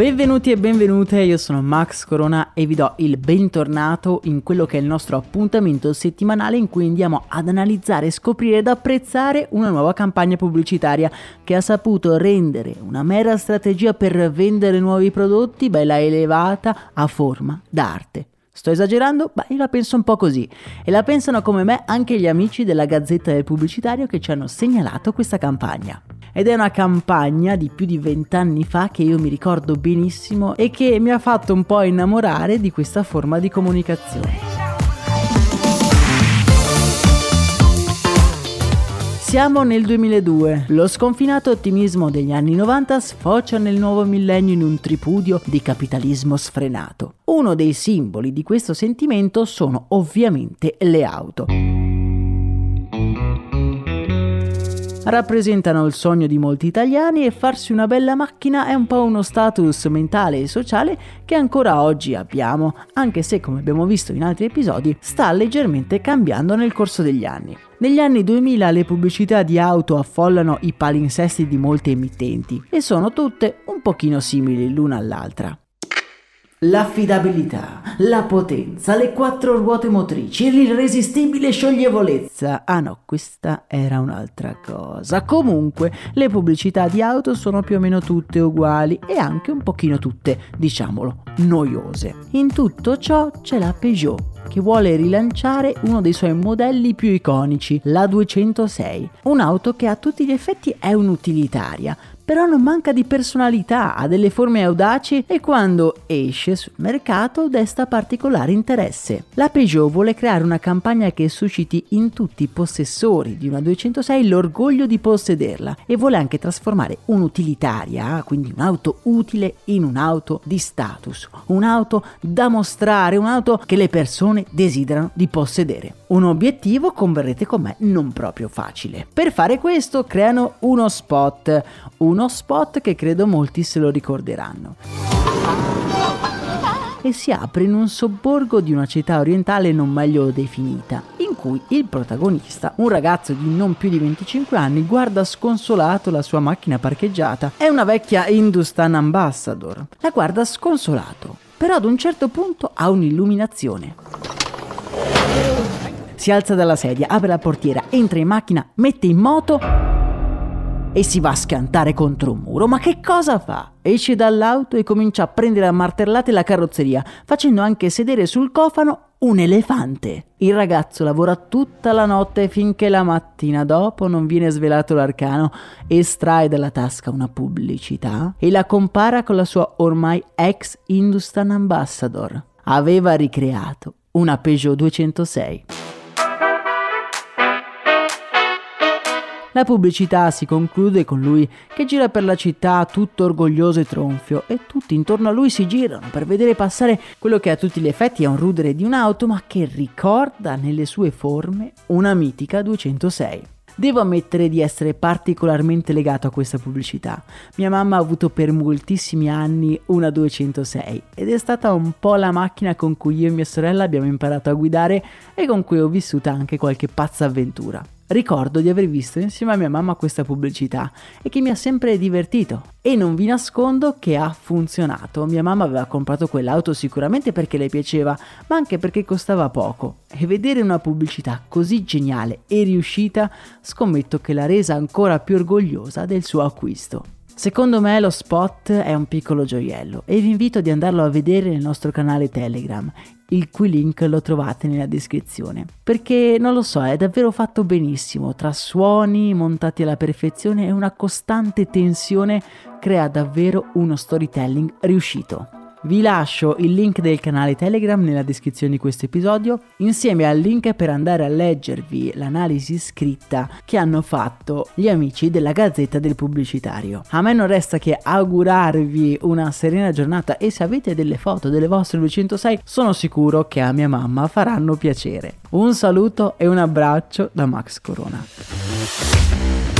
Benvenuti e benvenute, io sono Max Corona e vi do il bentornato in quello che è il nostro appuntamento settimanale in cui andiamo ad analizzare, scoprire ed apprezzare una nuova campagna pubblicitaria che ha saputo rendere una mera strategia per vendere nuovi prodotti bella elevata a forma d'arte. Sto esagerando? Beh, io la penso un po' così. E la pensano come me anche gli amici della Gazzetta del Pubblicitario che ci hanno segnalato questa campagna ed è una campagna di più di vent'anni fa che io mi ricordo benissimo e che mi ha fatto un po' innamorare di questa forma di comunicazione. Siamo nel 2002. Lo sconfinato ottimismo degli anni 90 sfocia nel nuovo millennio in un tripudio di capitalismo sfrenato. Uno dei simboli di questo sentimento sono ovviamente le auto. Rappresentano il sogno di molti italiani e farsi una bella macchina è un po' uno status mentale e sociale che ancora oggi abbiamo, anche se come abbiamo visto in altri episodi sta leggermente cambiando nel corso degli anni. Negli anni 2000 le pubblicità di auto affollano i palinsesti di molte emittenti e sono tutte un pochino simili l'una all'altra. L'affidabilità, la potenza, le quattro ruote motrici, l'irresistibile scioglievolezza. Ah no, questa era un'altra cosa. Comunque, le pubblicità di auto sono più o meno tutte uguali e anche un pochino tutte, diciamolo, noiose. In tutto ciò c'è la Peugeot che vuole rilanciare uno dei suoi modelli più iconici, la 206, un'auto che a tutti gli effetti è un'utilitaria, però non manca di personalità, ha delle forme audaci e quando esce sul mercato desta particolare interesse. La Peugeot vuole creare una campagna che susciti in tutti i possessori di una 206 l'orgoglio di possederla e vuole anche trasformare un'utilitaria, quindi un'auto utile, in un'auto di status, un'auto da mostrare, un'auto che le persone desiderano di possedere. Un obiettivo, converrete con me, non proprio facile. Per fare questo creano uno spot, uno spot che credo molti se lo ricorderanno. E si apre in un sobborgo di una città orientale non meglio definita, in cui il protagonista, un ragazzo di non più di 25 anni, guarda sconsolato la sua macchina parcheggiata. È una vecchia Hindustan Ambassador. La guarda sconsolato, però ad un certo punto ha un'illuminazione. Si alza dalla sedia, apre la portiera, entra in macchina, mette in moto e si va a scantare contro un muro. Ma che cosa fa? Esce dall'auto e comincia a prendere a martellate la carrozzeria, facendo anche sedere sul cofano un elefante. Il ragazzo lavora tutta la notte finché la mattina dopo non viene svelato l'arcano, estrae dalla tasca una pubblicità e la compara con la sua ormai ex Hindustan Ambassador. Aveva ricreato una Peugeot 206. La pubblicità si conclude con lui che gira per la città tutto orgoglioso e tronfio e tutti intorno a lui si girano per vedere passare quello che a tutti gli effetti è un rudere di un'auto ma che ricorda nelle sue forme una mitica 206. Devo ammettere di essere particolarmente legato a questa pubblicità. Mia mamma ha avuto per moltissimi anni una 206 ed è stata un po' la macchina con cui io e mia sorella abbiamo imparato a guidare e con cui ho vissuto anche qualche pazza avventura. Ricordo di aver visto insieme a mia mamma questa pubblicità e che mi ha sempre divertito. E non vi nascondo che ha funzionato. Mia mamma aveva comprato quell'auto sicuramente perché le piaceva, ma anche perché costava poco. E vedere una pubblicità così geniale e riuscita, scommetto che l'ha resa ancora più orgogliosa del suo acquisto. Secondo me lo spot è un piccolo gioiello e vi invito di andarlo a vedere nel nostro canale Telegram il cui link lo trovate nella descrizione. Perché non lo so, è davvero fatto benissimo, tra suoni montati alla perfezione e una costante tensione crea davvero uno storytelling riuscito. Vi lascio il link del canale Telegram nella descrizione di questo episodio, insieme al link per andare a leggervi l'analisi scritta che hanno fatto gli amici della Gazzetta del Pubblicitario. A me non resta che augurarvi una serena giornata e se avete delle foto delle vostre 206 sono sicuro che a mia mamma faranno piacere. Un saluto e un abbraccio da Max Corona.